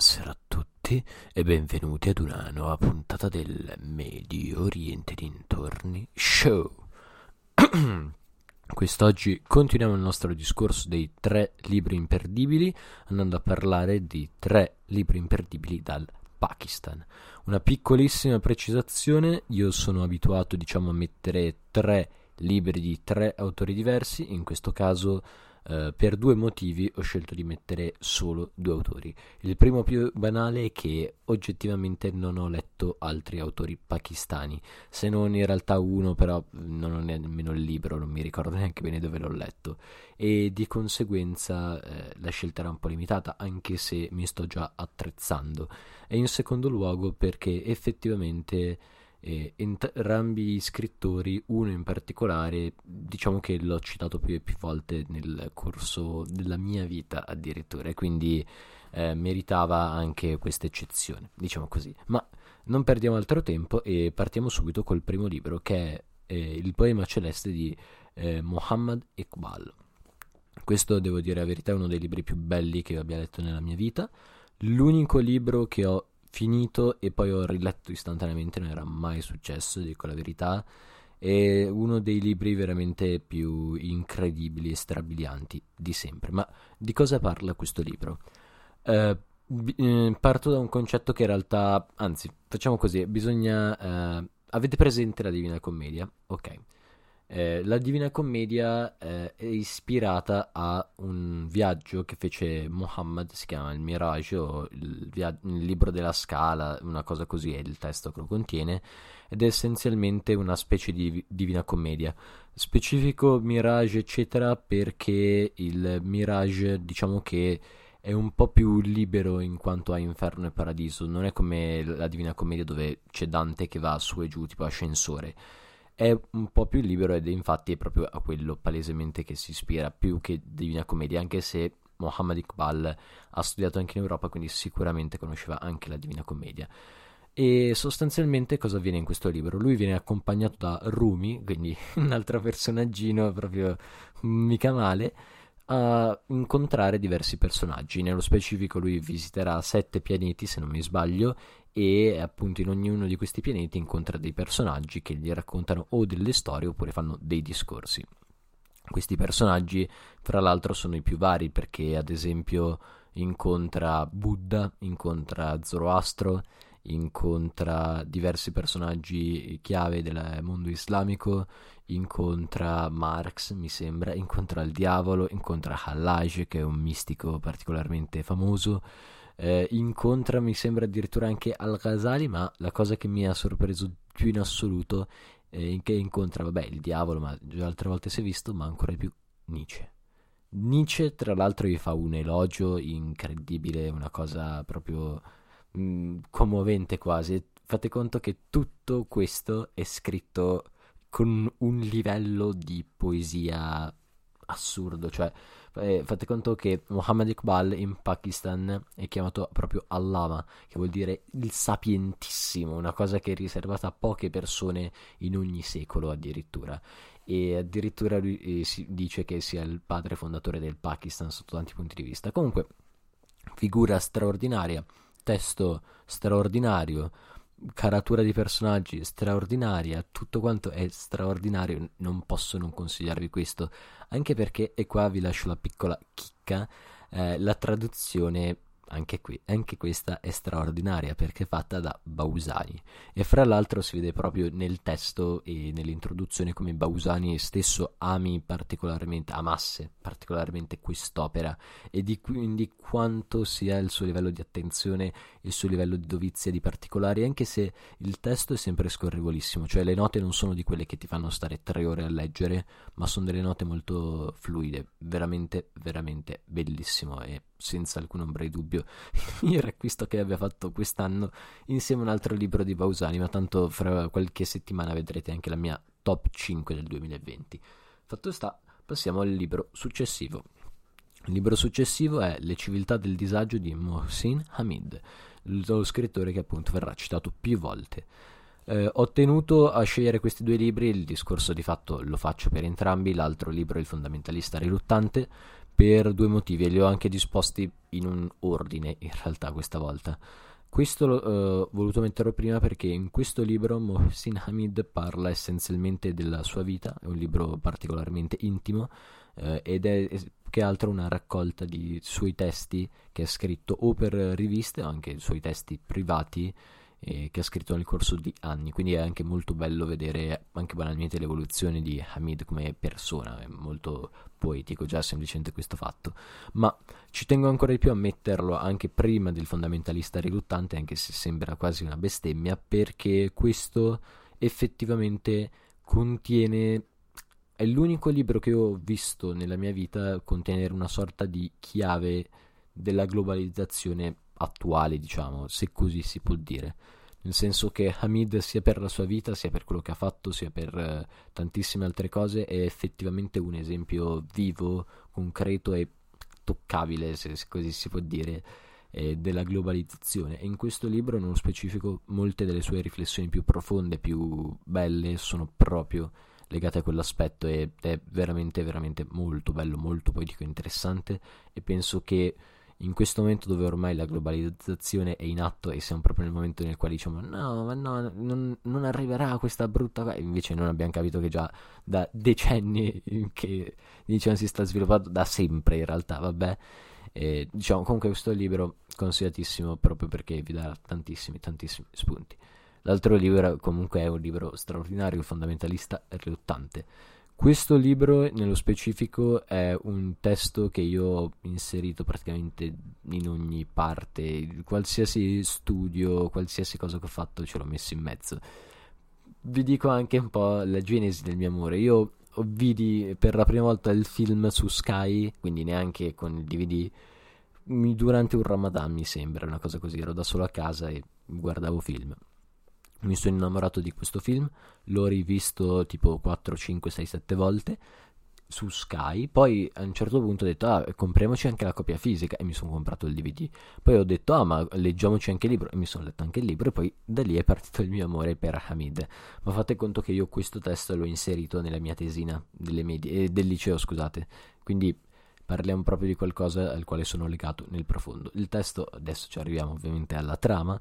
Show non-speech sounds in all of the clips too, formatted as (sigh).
Buonasera a tutti e benvenuti ad una nuova puntata del Medio Oriente dintorni show. (clears throat) Quest'oggi continuiamo il nostro discorso dei tre libri imperdibili, andando a parlare di tre libri imperdibili dal Pakistan. Una piccolissima precisazione, io sono abituato diciamo a mettere tre libri di tre autori diversi, in questo caso eh, per due motivi ho scelto di mettere solo due autori. Il primo più banale è che oggettivamente non ho letto altri autori pakistani, se non in realtà uno, però non ho nemmeno il libro, non mi ricordo (laughs) neanche bene dove l'ho letto e di conseguenza eh, la scelta era un po' limitata, anche se mi sto già attrezzando. E in secondo luogo perché effettivamente eh, entrambi gli scrittori, uno in particolare, diciamo che l'ho citato più e più volte nel corso della mia vita addirittura, e quindi eh, meritava anche questa eccezione, diciamo così. Ma non perdiamo altro tempo e partiamo subito col primo libro che è eh, Il poema celeste di eh, Muhammad Iqbal. Questo, devo dire la verità, è uno dei libri più belli che abbia letto nella mia vita. L'unico libro che ho finito e poi ho riletto istantaneamente, non era mai successo, dico la verità. È uno dei libri veramente più incredibili e strabilianti di sempre. Ma di cosa parla questo libro? Uh, parto da un concetto che in realtà, anzi, facciamo così, bisogna... Uh, avete presente la Divina Commedia? Ok. Eh, la Divina Commedia eh, è ispirata a un viaggio che fece Muhammad, si chiama il Mirage o il, via- il, libro della scala, una cosa così è il testo che lo contiene, ed è essenzialmente una specie di Divina Commedia. Specifico Mirage, eccetera, perché il Mirage, diciamo che è un po' più libero in quanto a inferno e paradiso, non è come la Divina Commedia dove c'è Dante che va su e giù, tipo ascensore è un po' più libero ed infatti è proprio a quello palesemente che si ispira più che Divina Commedia, anche se Mohammed Iqbal ha studiato anche in Europa, quindi sicuramente conosceva anche la Divina Commedia. E sostanzialmente cosa avviene in questo libro? Lui viene accompagnato da Rumi, quindi (laughs) un altro personaggino proprio mica male, a incontrare diversi personaggi. Nello specifico lui visiterà sette pianeti, se non mi sbaglio, e appunto in ognuno di questi pianeti incontra dei personaggi che gli raccontano o delle storie oppure fanno dei discorsi. Questi personaggi, fra l'altro, sono i più vari perché, ad esempio, incontra Buddha, incontra Zoroastro, incontra diversi personaggi chiave del mondo islamico, incontra Marx, mi sembra, incontra il diavolo, incontra Hallaj, che è un mistico particolarmente famoso eh, incontra mi sembra addirittura anche Al-Ghazali, ma la cosa che mi ha sorpreso più in assoluto è che incontra, vabbè, il diavolo, ma già altre volte si è visto, ma ancora di più Nietzsche. Nietzsche, tra l'altro, gli fa un elogio incredibile, una cosa proprio mh, mm, commovente quasi. Fate conto che tutto questo è scritto con un livello di poesia assurdo, cioè eh, fate conto che Muhammad Iqbal in Pakistan è chiamato proprio Allama, che vuol dire il sapientissimo, una cosa che è riservata a poche persone in ogni secolo addirittura. E addirittura lui eh, si dice che sia il padre fondatore del Pakistan sotto tanti punti di vista. Comunque, figura straordinaria, testo straordinario caratura di personaggi straordinaria, tutto quanto è straordinario, non posso non consigliarvi questo, anche perché, e qua vi lascio la piccola chicca, eh, la traduzione anche qui, anche questa è straordinaria perché è fatta da Bausani. E fra l'altro si vede proprio nel testo e nell'introduzione come Bausani stesso ami particolarmente, amasse particolarmente quest'opera. E di quindi quanto sia il suo livello di attenzione, il suo livello di dovizia di particolari, anche se il testo è sempre scorrevolissimo, cioè le note non sono di quelle che ti fanno stare tre ore a leggere, ma sono delle note molto fluide, veramente, veramente bellissimo e senza alcun ombra di dubbio (laughs) il miglior acquisto che abbia fatto quest'anno insieme a un altro libro di Bausani, ma tanto fra qualche settimana vedrete anche la mia top 5 del 2020. Fatto sta, passiamo al libro successivo. Il libro successivo è Le civiltà del disagio di Mohsin Hamid, lo scrittore che appunto verrà citato più volte. Eh, ho tenuto a scegliere questi due libri, il discorso di fatto lo faccio per entrambi, l'altro libro è Il fondamentalista riluttante, per due motivi e li ho anche disposti in un ordine in realtà questa volta. Questo l'ho uh, voluto metterlo prima perché in questo libro Mohsin Hamid parla essenzialmente della sua vita, è un libro particolarmente intimo uh, ed è che altro una raccolta di suoi testi che ha scritto o per riviste o anche suoi testi privati eh, che ha scritto nel corso di anni, quindi è anche molto bello vedere anche banalmente l'evoluzione di Hamid come persona, è molto poetico già semplicemente questo fatto, ma ci tengo ancora di più a metterlo anche prima del fondamentalista riluttante, anche se sembra quasi una bestemmia, perché questo effettivamente contiene è l'unico libro che ho visto nella mia vita contenere una sorta di chiave della globalizzazione attuale, diciamo, se così si può dire. Nel senso che Hamid, sia per la sua vita, sia per quello che ha fatto, sia per eh, tantissime altre cose, è effettivamente un esempio vivo, concreto e toccabile, se, così si può dire, eh, della globalizzazione. E in questo libro, nello specifico, molte delle sue riflessioni più profonde, più belle, sono proprio legate a quell'aspetto ed è veramente, veramente molto bello, molto poetico interessante. E penso che in questo momento dove ormai la globalizzazione è in atto e siamo proprio nel momento nel quale diciamo no, ma no, non, non arriverà questa brutta cosa, invece non abbiamo capito che già da decenni (laughs) che diciamo si sta sviluppando da sempre in realtà, vabbè. E, diciamo comunque questo libro consigliatissimo proprio perché vi dà tantissimi, tantissimi spunti. L'altro libro comunque è un libro straordinario, fondamentalista e riluttante questo libro, nello specifico, è un testo che io ho inserito praticamente in ogni parte, qualsiasi studio, qualsiasi cosa che ho fatto ce l'ho messo in mezzo. Vi dico anche un po' la genesi del mio amore. Io vidi per la prima volta il film su Sky, quindi neanche con il DVD, durante un Ramadan mi sembra, una cosa così, ero da solo a casa e guardavo film mi sono innamorato di questo film, l'ho rivisto tipo 4, 5, 6, 7 volte su Sky, poi a un certo punto ho detto ah compriamoci anche la copia fisica e mi sono comprato il DVD, poi ho detto ah ma leggiamoci anche il libro e mi sono letto anche il libro e poi da lì è partito il mio amore per Hamid, ma fate conto che io questo testo l'ho inserito nella mia tesina medie, eh, del liceo scusate, quindi parliamo proprio di qualcosa al quale sono legato nel profondo. Il testo, adesso ci arriviamo ovviamente alla trama,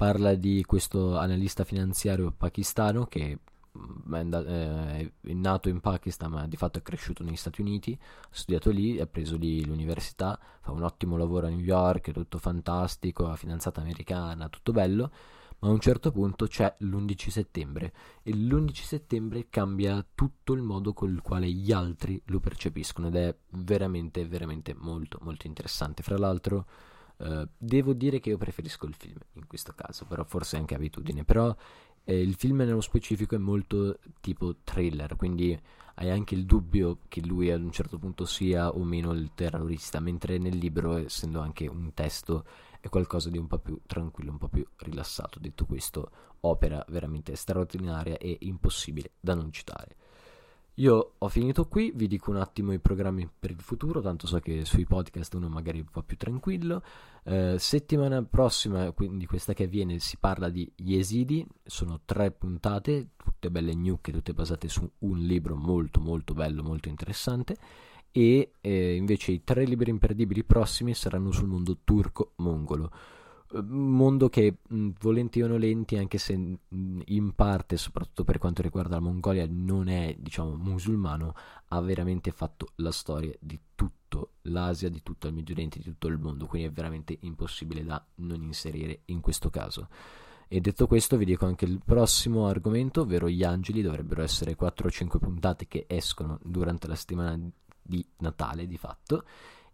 parla di questo analista finanziario pakistano che mm, è, nato in Pakistan ma di fatto è cresciuto negli Stati Uniti, ha studiato lì, ha preso lì l'università, fa un ottimo lavoro a New York, è tutto fantastico, ha fidanzata americana, tutto bello, ma a un certo punto c'è l'11 settembre e l'11 settembre cambia tutto il modo con il quale gli altri lo percepiscono ed è veramente, veramente molto, molto interessante. Fra l'altro Uh, devo dire che io preferisco il film in questo caso, però forse è anche abitudine. Però eh, il film nello specifico è molto tipo thriller, quindi hai anche il dubbio che lui ad un certo punto sia o meno il terrorista, mentre nel libro, essendo anche un testo, è qualcosa di un po' più tranquillo, un po' più rilassato. Detto questo, opera veramente straordinaria e impossibile da non citare. Io ho finito qui, vi dico un attimo i programmi per il futuro, tanto so che sui podcast uno magari va più tranquillo. Eh, settimana prossima, quindi questa che avviene, si parla di Yesidi, sono tre puntate, tutte belle gnocche, tutte basate su un libro molto molto bello, molto interessante. E eh, invece i tre libri imperdibili prossimi saranno sul mondo turco-mongolo mondo che mh, volenti o nolenti, anche se mh, in parte, soprattutto per quanto riguarda la Mongolia, non è diciamo musulmano, ha veramente fatto la storia di tutto l'Asia, di tutto il Medio Oriente, di tutto il mondo, quindi è veramente impossibile da non inserire in questo caso. E detto questo, vi dico anche il prossimo argomento, ovvero gli angeli. Dovrebbero essere 4 o 5 puntate che escono durante la settimana di Natale, di fatto.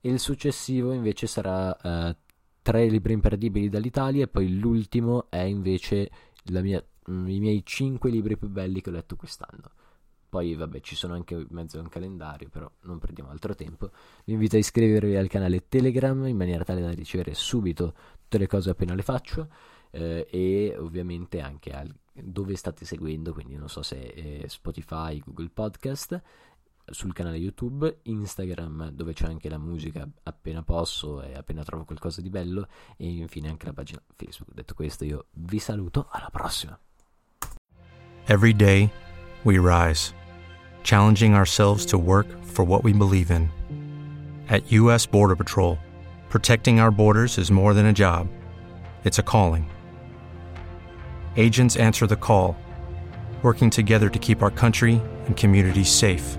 E il successivo invece sarà eh, tre libri imperdibili dall'Italia e poi l'ultimo è invece mia, mm, i miei cinque libri più belli che ho letto quest'anno. Poi vabbè ci sono anche in mezzo a un calendario, però non perdiamo altro tempo. Vi invito a iscrivervi al canale Telegram in maniera tale da ricevere subito tutte le cose appena le faccio eh, e ovviamente anche al, dove state seguendo, quindi non so se è Spotify, Google Podcast sul canale YouTube, Instagram dove c'è anche la musica appena posso e appena trovo qualcosa di bello e infine anche la pagina Facebook. Detto questo io vi saluto, alla prossima. Every day we rise, challenging ourselves to work for what we believe in. At US Border Patrol, protecting our borders is more than a job. It's a calling. Agents answer the call, working together to keep our country and communities safe.